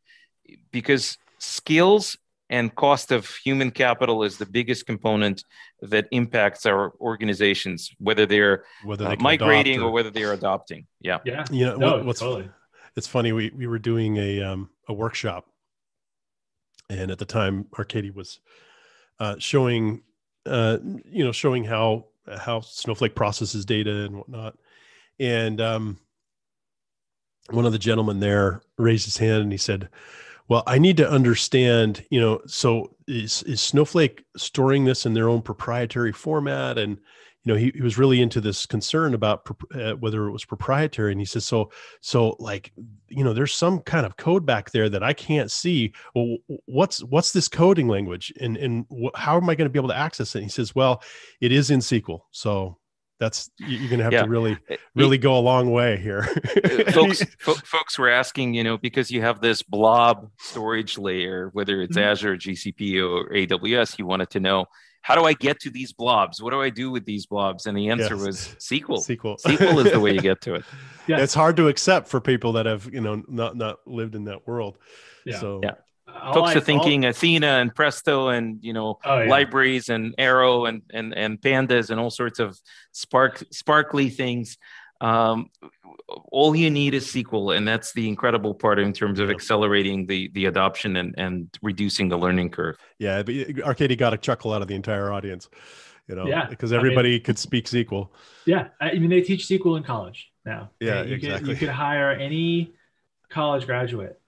because skills and cost of human capital is the biggest component that impacts our organizations whether they're whether they uh, migrating or... or... whether they're adopting yeah yeah you know no, what, what's totally. it's funny we we were doing a um a workshop and at the time Arkady was uh, showing uh, you know showing how how snowflake processes data and whatnot. And um, one of the gentlemen there raised his hand and he said well i need to understand you know so is, is snowflake storing this in their own proprietary format? And you know he, he was really into this concern about uh, whether it was proprietary and he says so so like you know there's some kind of code back there that i can't see well what's what's this coding language and and wh- how am i going to be able to access it and he says well it is in sql so that's you're going to have yeah. to really really go a long way here uh, folks folks were asking you know because you have this blob storage layer whether it's mm-hmm. azure gcp or aws you wanted to know how do I get to these blobs? What do I do with these blobs? And the answer yes. was SQL. SQL. SQL is the way you get to it. Yeah. It's hard to accept for people that have, you know, not not lived in that world. Yeah. So yeah. Folks are thinking Athena and Presto and you know oh, yeah. libraries and Arrow and and and pandas and all sorts of spark sparkly things. Um, all you need is SQL, and that's the incredible part in terms of accelerating the the adoption and and reducing the learning curve. Yeah, but Arkady got a chuckle out of the entire audience, you know, Yeah, because I everybody could speak SQL. Yeah, I mean they teach SQL in college now. Yeah, you Could, exactly. you could hire any college graduate,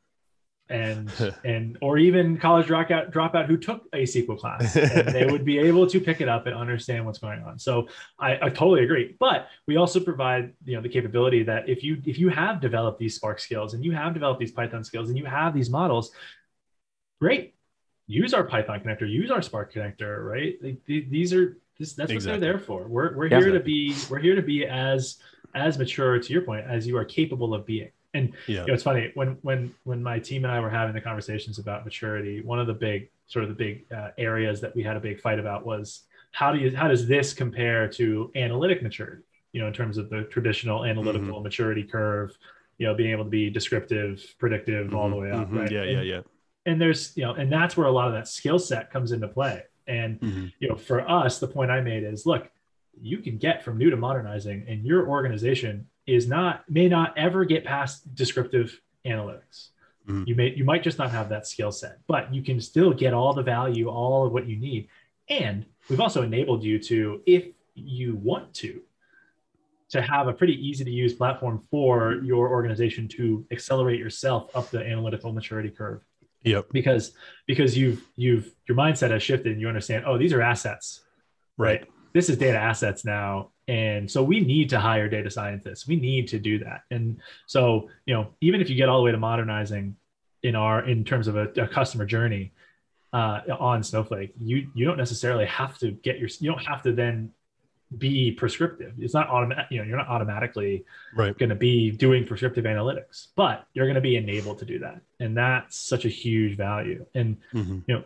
and and or even college dropout dropout who took a SQL class, and they would be able to pick it up and understand what's going on. So I, I totally agree. But we also provide you know the capability that if you if you have developed these Spark skills and you have developed these Python skills and you have these models, great. Use our Python connector, use our Spark connector, right? Like, th- these are this, that's Exactly. what they're there for. We're, we're Yeah. here to be we're here to be as as mature to your point as you are capable of being. And Yeah. you know, it's funny when when when my team and I were having the conversations about maturity. One of the big sort of the big uh, areas that we had a big fight about was how do you how does this compare to analytic maturity? You know, in terms of the traditional analytical maturity curve. You know, being able to be descriptive, predictive, all the way up. Mhm. Right? Yeah, And- yeah, yeah. and there's you know and that's where a lot of that skill set comes into play and Mhm. you know for us the point i made is look you can get from new to modernizing and your organization is not may not ever get past descriptive analytics Mhm. you may you might just not have that skill set but you can still get all the value all of what you need and we've also enabled you to if you want to to have a pretty easy to use platform for your organization to accelerate yourself up the analytical maturity curve Yep. because because you've you've your mindset has shifted and you understand oh these are assets Right. this is data assets now and so we need to hire data scientists. We need to do that. And so you know even if you get all the way to modernizing in our in terms of a, a customer journey uh, on snowflake you you don't necessarily have to get your you don't have to then be prescriptive. It's not automatic you know you're not automatically Right. going to be doing prescriptive analytics but you're going to be enabled to do that. And that's such a huge value. And Mhm. You know,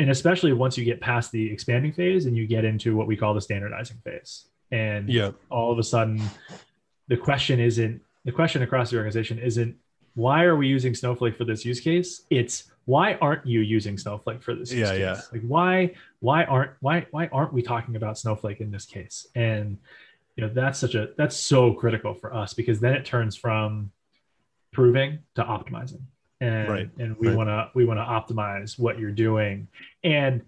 and especially once you get past the expanding phase and you get into what we call the standardizing phase and Yeah. all of a sudden the question isn't the question across the organization isn't why are we using snowflake for this use case? It's why aren't you using snowflake for this use Yeah, case? like why why aren't why why aren't we talking about snowflake in this case? And you know that's such a that's so critical for us because then it turns from proving to optimizing. And Right, and we right. want to we want to optimize what you're doing. And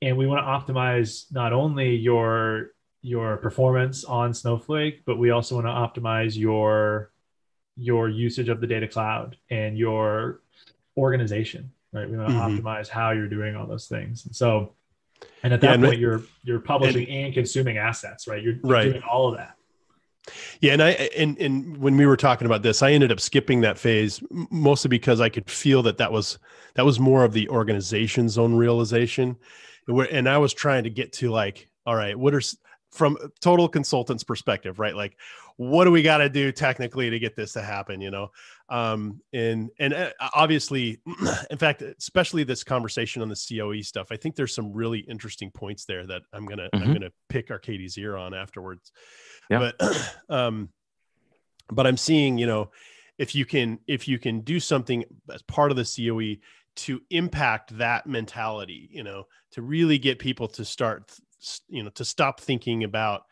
and we want to optimize not only your your performance on snowflake but we also want to optimize your your usage of the data cloud and your organization right? We want to Mhm. optimize how you're doing all those things. And so and at that Yeah, and- point you're you're publishing and, consuming assets right? You're, Right. doing all of that. Yeah, and I and and when we were talking about this, I ended up skipping that phase mostly because I could feel that that was that was more of the organization's own realization, and, I was trying to get to like, all right, what are from total consultant's perspective, right? Like, what do we got to do technically to get this to happen? You know, um, and and uh, obviously, in fact, especially this conversation on the COE stuff, I think there's some really interesting points there that I'm gonna I'm Mhm. gonna pick Arkady's ear on afterwards. Yeah. But um, but I'm seeing, you know, if you can if you can do something as part of the COE to impact that mentality, you know, to really get people to start, you know, to stop thinking about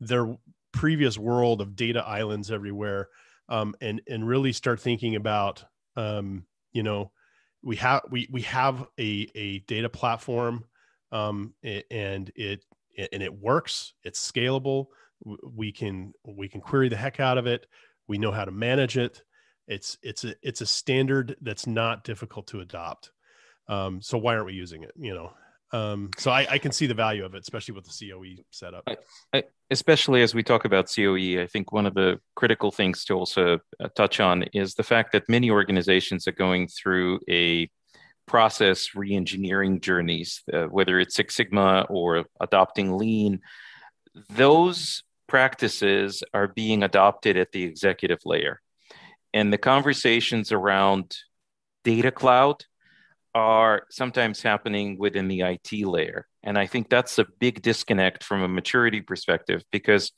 their previous world of data islands everywhere, um, and and really start thinking about, um, you know, we have we we have a a data platform, um, and it and it works. It's scalable. We can we can query the heck out of it. We know how to manage it. It's it's a it's a standard that's not difficult to adopt. Um, so why aren't we using it? You know, um, so I, I can see the value of it, especially with the COE setup. especially as we talk about COE, I think one of the critical things to also uh, touch on is the fact that many organizations are going through a process re-engineering journeys, uh, whether it's Six Sigma or adopting Lean. Those practices are being adopted at the executive layer, and the conversations around data cloud are sometimes happening within the IT layer. And I think that's a big disconnect from a maturity perspective because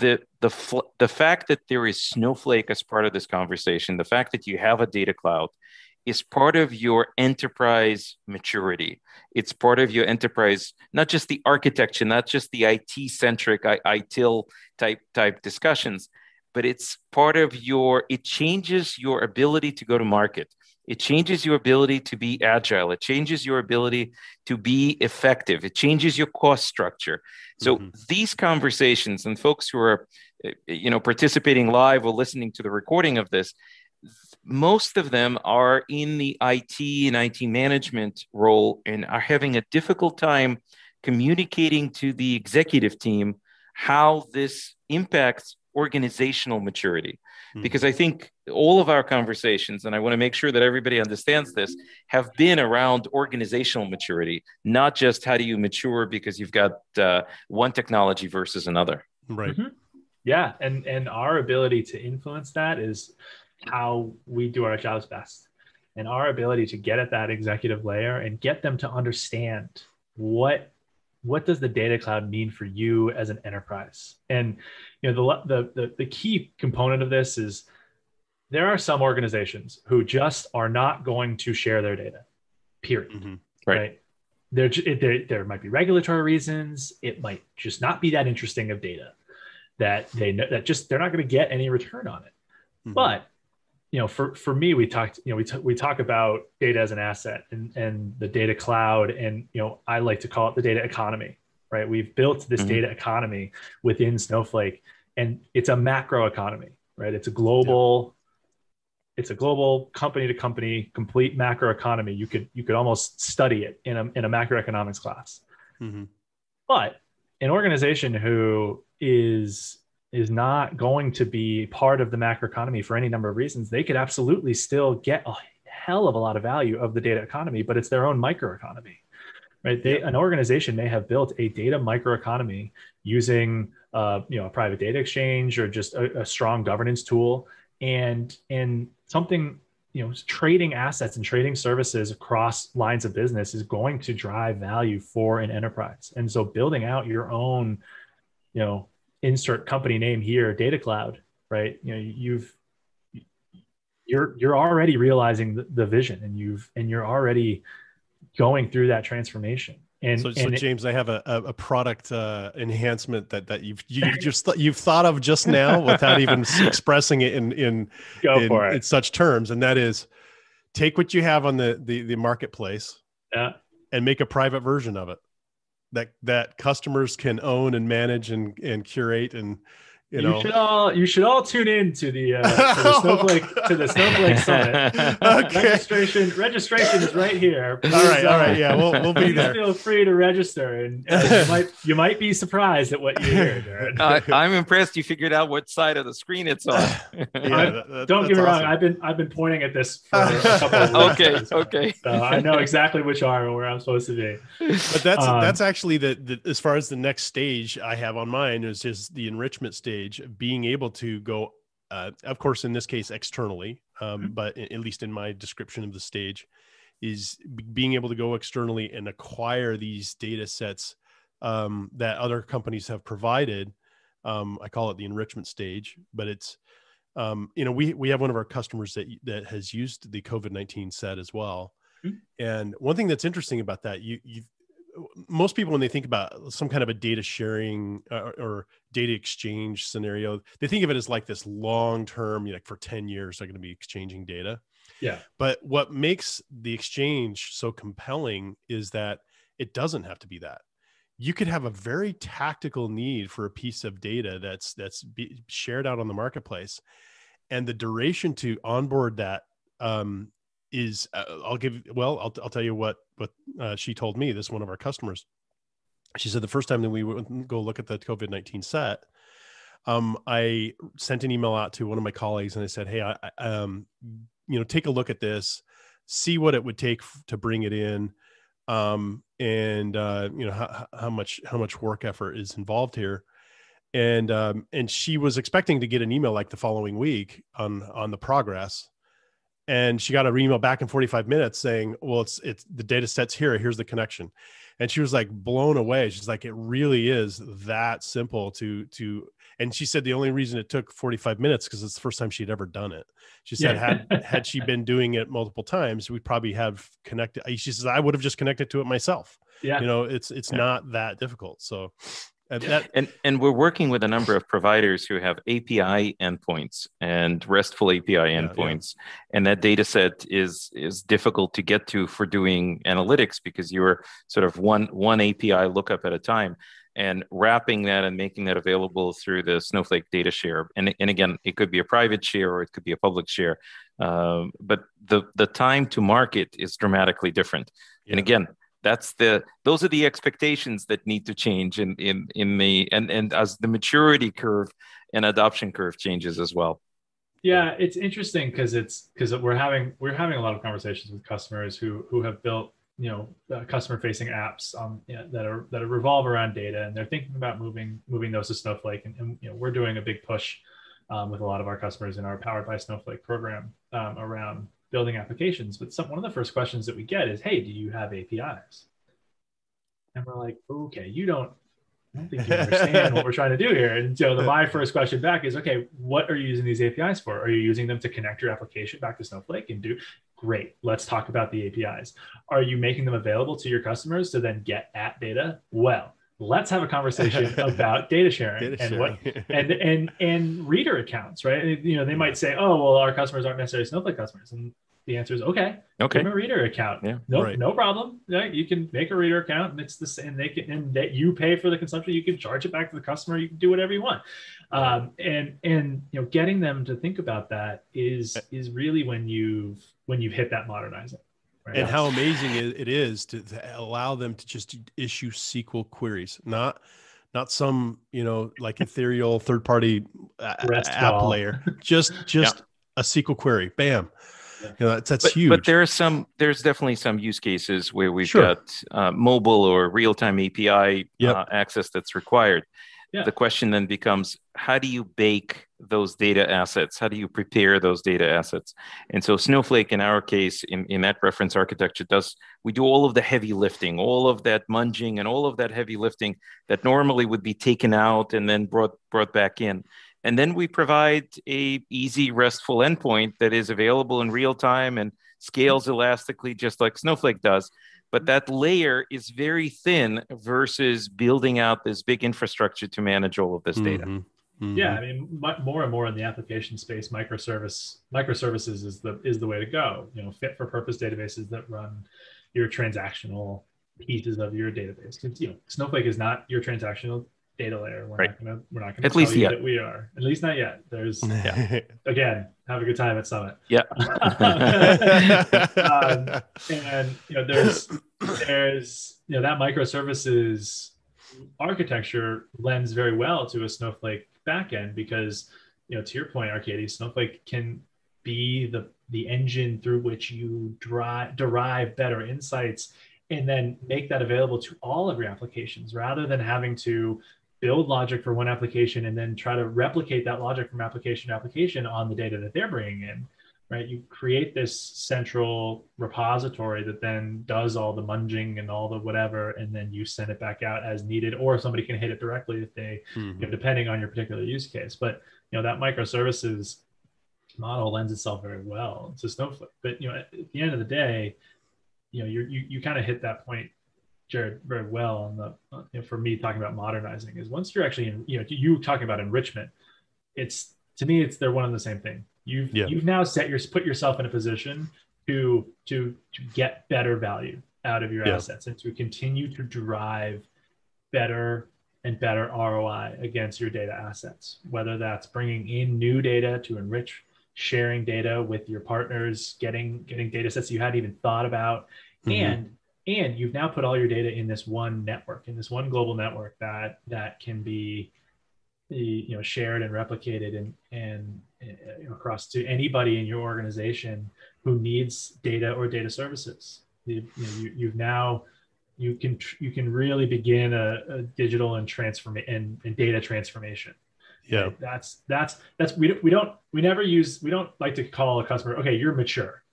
the the fl- the fact that there is Snowflake as part of this conversation, the fact that you have a data cloud is part of your enterprise maturity. It's part of your enterprise, not just the architecture, not just the IT centric ITIL type type discussions, but it's part of your, it changes your ability to go to market. It changes your ability to be agile. It changes your ability to be effective. It changes your cost structure. So mm-hmm. these conversations and folks who are, eh, you know, participating live or listening to the recording of this, most of them are in the IT and IT management role and are having a difficult time communicating to the executive team how this impacts organizational maturity. Mm-hmm. Because I think all of our conversations, and I want to make sure that everybody understands this, have been around organizational maturity, not just how do you mature because you've got uh, one technology versus another. Right. Mm-hmm. Yeah, and and our ability to influence that is how we do our jobs best, and our ability to get at that executive layer and get them to understand what what does the data cloud mean for you as an enterprise and you know the, the the the, key component of this is there are some organizations who just are not going to share their data period mm-hmm. right, right? There, there, there might be regulatory reasons it might just not be that interesting of data that they know that just they're not going to get any return on it mm-hmm. but you know, for for me, we talked, you know, we t- we talk about data as an asset and and the data cloud, and you know, I like to call it the data economy. Right? We've built this mm-hmm. data economy within Snowflake, and it's a macro economy. Right? It's a global. Yeah. It's a global company to company complete macro economy. You could you could almost study it in a in a macroeconomics class. Mm-hmm. But an organization who is is not going to be part of the macroeconomy for any number of reasons, they could absolutely still get a hell of a lot of value of the data economy, but it's their own microeconomy, right? They, an organization may have built a data microeconomy using, uh, you know, a private data exchange or just a, a strong governance tool, and and something you know trading assets and trading services across lines of business is going to drive value for an enterprise and so building out your own you know insert company name here, Data Cloud, right? You know, you've you're you're already realizing the, the vision, and you've and you're already going through that transformation. And so, so James, I have a, a product uh, enhancement that that you've you, just you've thought of just now without even expressing it in in Go in, for it. in such terms, and that is take what you have on the the, the marketplace, yeah. and make a private version of it that that customers can own and manage and and curate and you, know. you should all you should all tune in to the, uh, to the snowflake to the snowflake summit. okay. Registration registration is right here. Please, all right, uh, all right, yeah, we'll we'll be there. Feel free to register, and uh, you might you might be surprised at what you hear. Uh, I'm impressed you figured out what side of the screen it's on. yeah, that, that, don't get me awesome. wrong. I've been I've been pointing at this for a couple of weeks. okay, okay. So I know exactly which arm where I'm supposed to be. But that's um, that's actually the, the as far as the next stage I have on mine is just the enrichment stage stage, being able to go, uh, of course, in this case, externally, um, mm-hmm. but at least in my description of the stage, is being able to go externally and acquire these data sets um, that other companies have provided. Um, I call it the enrichment stage, but it's um, you know we we have one of our customers that that has used the COVID nineteen set as well. Mm-hmm. And one thing that's interesting about that, you you most people when they think about some kind of a data sharing uh, or data exchange scenario they think of it as like this long term you know, like for 10 years they're going to be exchanging data. Yeah. But what makes the exchange so compelling is that it doesn't have to be that. You could have a very tactical need for a piece of data that's that's shared out on the marketplace and the duration to onboard that um, is uh, I'll give well I'll, I'll tell you what what uh, she told me this one of our customers. She said the first time that we would go look at the COVID 19 set um, I sent an email out to one of my colleagues and I said hey I, um, you know take a look at this see what it would take to bring it in um, and uh, you know how, how much how much work effort is involved here. And um, and she was expecting to get an email like the following week on on the progress and she got an email back in 45 minutes saying well it's it's the data sets here here's the connection. And she was like blown away. She's like it really is that simple to to and she said the only reason it took 45 minutes because it's the first time she'd ever done it. She said yeah. had had she been doing it multiple times we'd probably have connected she says i would have just connected to it myself. Yeah. You know it's it's yeah. not that difficult. So Uh, that, and and we're working with a number of providers who have API endpoints and RESTful API endpoints, yeah. and that data set is is difficult to get to for doing analytics because you're sort of one one API lookup at a time and wrapping that and making that available through the Snowflake data share. And, and again, it could be a private share or it could be a public share. Um, but the, the time to market is dramatically different. Yeah. And again, that's the those are the expectations that need to change in in in the and and as the maturity curve and adoption curve changes as well. Yeah it's interesting because it's because we're having we're having a lot of conversations with customers who who have built you know uh, customer facing apps um, you know, that are that are revolve around data and they're thinking about moving moving those to snowflake and, and you know we're doing a big push um, with a lot of our customers in our powered by snowflake program um, around building applications but some, one of the first questions that we get is hey do you have apis and we're like okay you don't I don't think you understand what we're trying to do here. And so the, my first question back is, okay, what are you using these APIs for? Are you using them to connect your application back to Snowflake and do great? Let's talk about the APIs. Are you making them available to your customers to then get at data? Well, let's have a conversation about data sharing, data and sharing. what and and and reader accounts, right? You know, they might say, oh, well, our customers aren't necessarily Snowflake customers, and the answer is okay. Okay. Give a reader account. Yeah. No, right. no problem. Yeah, you can make a reader account, and it's the same. They can, and that you pay for the consumption. You can charge it back to the customer. You can do whatever you want. Um, and and you know, getting them to think about that is is really when you've when you've hit that modernizing. Right? And how amazing it is to, to allow them to just issue SQL queries, not not some you know like ethereal third party app layer just just yeah. a sql query bam you know, that's, that's but, huge. But there are some, there's definitely some use cases where we've sure. got uh, mobile or real time API yep. uh, access that's required. Yeah. The question then becomes how do you bake those data assets? How do you prepare those data assets? And so Snowflake, in our case, in, in that reference architecture, does we do all of the heavy lifting, all of that munging and all of that heavy lifting that normally would be taken out and then brought brought back in. And then we provide a easy RESTful endpoint that is available in real time and scales elastically, just like Snowflake does. But that layer is very thin versus building out this big infrastructure to manage all of this data. Mm-hmm. Mm-hmm. Yeah, I mean, more and more in the application space, microservice microservices is the is the way to go. You know, fit for purpose databases that run your transactional pieces of your database. You know, Snowflake is not your transactional data layer. We're right. not gonna we're not gonna at least yet. that we are. At least not yet. There's yeah. again, have a good time at Summit. Yeah. um, and you know, there's there's you know that microservices architecture lends very well to a Snowflake backend because you know to your point, Arkady, Snowflake can be the the engine through which you derive derive better insights and then make that available to all of your applications rather than having to build logic for one application and then try to replicate that logic from application to application on the data that they're bringing in right? You create this central repository that then does all the munging and all the whatever and then you send it back out as needed or somebody can hit it directly if they mm-hmm. you know, depending on your particular use case. But you know that microservices model lends itself very well to snowflake. But you know at, at the end of the day you know you you, you kind of hit that point Jared very well on the uh, you know, for me talking about modernizing is once you're actually in you know you talking about enrichment, it's to me it's they're one and the same thing. You've yeah. you've now set your put yourself in a position to to to get better value out of your yeah. assets and to continue to drive better and better ROI against your data assets. Whether that's bringing in new data to enrich, sharing data with your partners, getting getting data sets you hadn't even thought about, mm-hmm. and and you've now put all your data in this one network in this one global network that that can be eh, you know shared and replicated and and eh, you know, across to anybody in your organization who needs data or data services. You, you know, you, you've now you can you can really begin a, a digital and transform and, and data transformation. Yeah. Right? that's that's that's we, we don't we never use we don't like to call a customer okay you're mature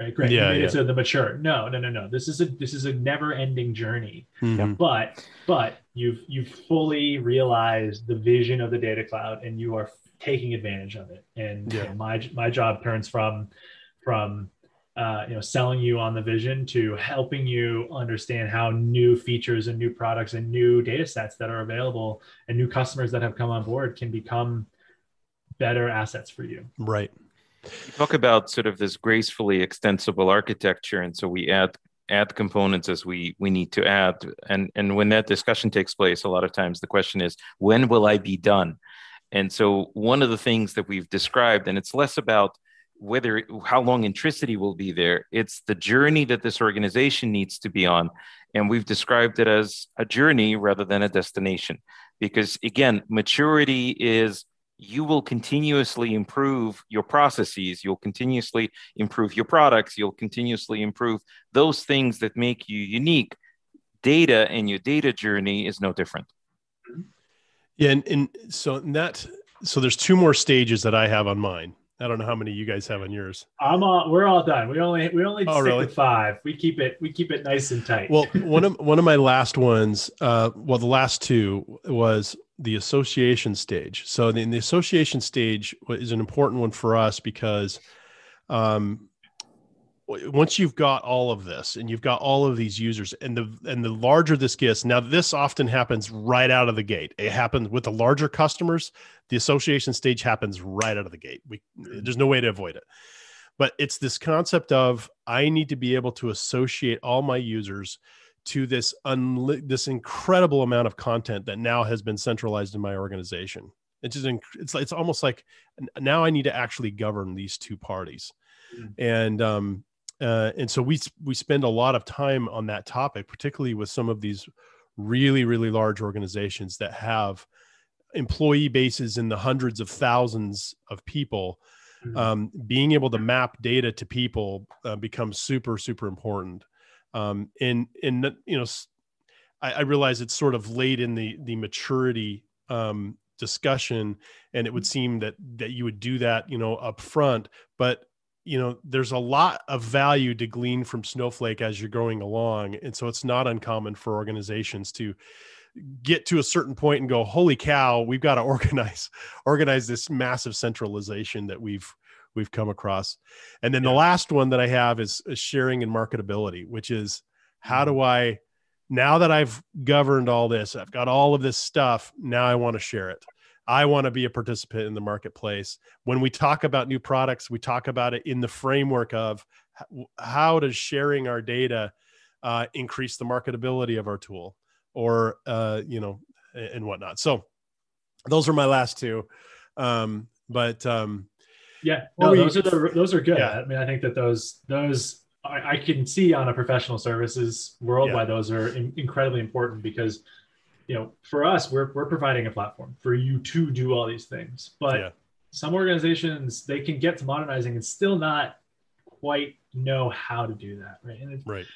right great. Yeah, yeah. the mature. No no no no. This is a this is a never ending journey. Mm-hmm. but but you've you've fully realized the vision of the data cloud and you are taking advantage of it. And yeah. you know, my my job turns from from uh, you know selling you on the vision to helping you understand how new features and new products and new data sets that are available and new customers that have come on board can become better assets for you. Right you talk about sort of this gracefully extensible architecture and so we add add components as we we need to add. And and when that discussion takes place a lot of times the question is when will i be done? And so one of the things that we've described and it's less about whether how long intricity will be there it's the journey that this organization needs to be on. And we've described it as a journey rather than a destination. Because again maturity is you will continuously improve your processes you'll continuously improve your products you'll continuously improve those things that make you unique. Data and your data journey is no different. Yeah and, and so in that so there's two more stages that i have on mine I don't know how many you guys have on yours. I'm all. We're all done. We only we only oh, stick really? five. We keep it we keep it nice and tight. Well, one of one of my last ones. Uh, well, the last two was the association stage. So the, the association stage is an important one for us because um, once you've got all of this and you've got all of these users and the and the larger this gets now this often happens right out of the gate. It happens with the larger customers the association stage happens right out of the gate. We there's no way to avoid it. But it's this concept of i need to be able to associate all my users to this unli- this incredible amount of content that now has been centralized in my organization. It's just inc- it's it's almost like now i need to actually govern these two parties. Mm. and um uh, and so we we spend a lot of time on that topic, particularly with some of these really really large organizations that have employee bases in the hundreds of thousands of people. Mm-hmm. Um, being able to map data to people uh, becomes super super important. Um, and and you know, I, I, realize it's sort of late in the the maturity um, discussion, and it would mm-hmm. seem that that you would do that you know up front, but you know there's a lot of value to glean from snowflake as you're going along and so it's not uncommon for organizations to get to a certain point and go holy cow we've got to organize organize this massive centralization that we've we've come across and then yeah. the last one that i have is, is sharing and marketability which is how do mm-hmm. i now that i've governed all this i've got all of this stuff now i want to share it I want to be a participant in the marketplace. When we talk about new products, we talk about it in the framework of how does sharing our data uh, increase the marketability of our tool, or uh, you know, and whatnot. So those are my last two. Um, but um, yeah, no, we, those are the, those are good. Yeah. I mean, I think that those those I, I can see on a professional services world yeah. why those are in, incredibly important because you know, for us, we're we're providing a platform for you to do all these things. But yeah. some organizations they can get to modernizing and still not quite know how to do that, right? And right.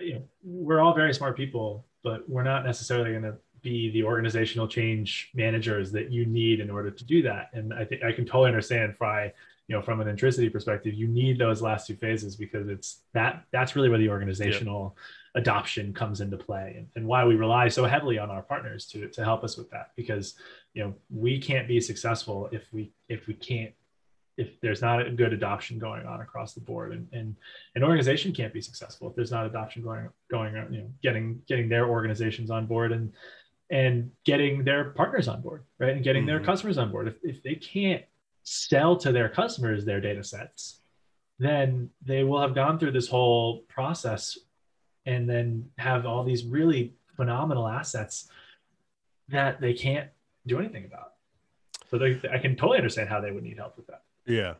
You know, we're all very smart people, but we're not necessarily going to be the organizational change managers that you need in order to do that. And I think I can totally understand Fry, you know, from an intricity perspective, you need those last two phases because it's that that's really where the organizational adoption comes into play and, and why we rely so heavily on our partners to, to help us with that. Because you know we can't be successful if we if we can't if there's not a good adoption going on across the board. And, and an organization can't be successful if there's not adoption going going you know getting getting their organizations on board and and getting their partners on board right? And getting mm-hmm. their customers on board. If, if they can't sell to their customers their data sets then they will have gone through this whole process and then have all these really phenomenal assets that they can't do anything about. So they, I can totally understand how they would need help with that. Yeah.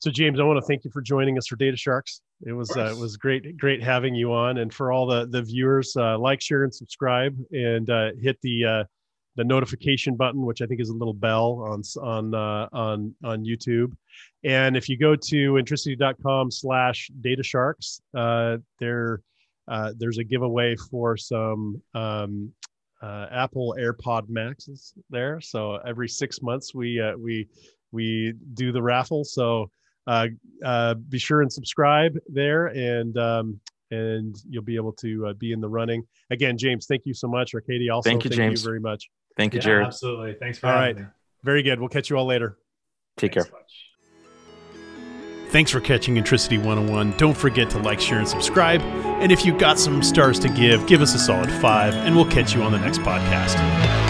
So James, I want to thank you for joining us for Data Sharks. It was uh, it was great great having you on, and for all the the viewers, uh, like, share, and subscribe, and uh, hit the uh, the notification button, which I think is a little bell on on uh, on on YouTube. And if you go to intricity.com slash data sharks, uh, there uh, there's a giveaway for some um, uh, Apple AirPod Maxes there. So every six months we uh, we we do the raffle. So uh, uh, be sure and subscribe there, and um, and you'll be able to be in the running. Again, James, thank you so much. Arcadia, also thank you, thank James. you very much. Thank you, yeah, Jared. Absolutely. Thanks for all having right. me. Very good. We'll catch you all later. Take Thanks care. Thanks for catching Intricity 101. Don't forget to like, share, and subscribe. And if you've got some stars to give, give us a solid five, and we'll catch you on the next podcast.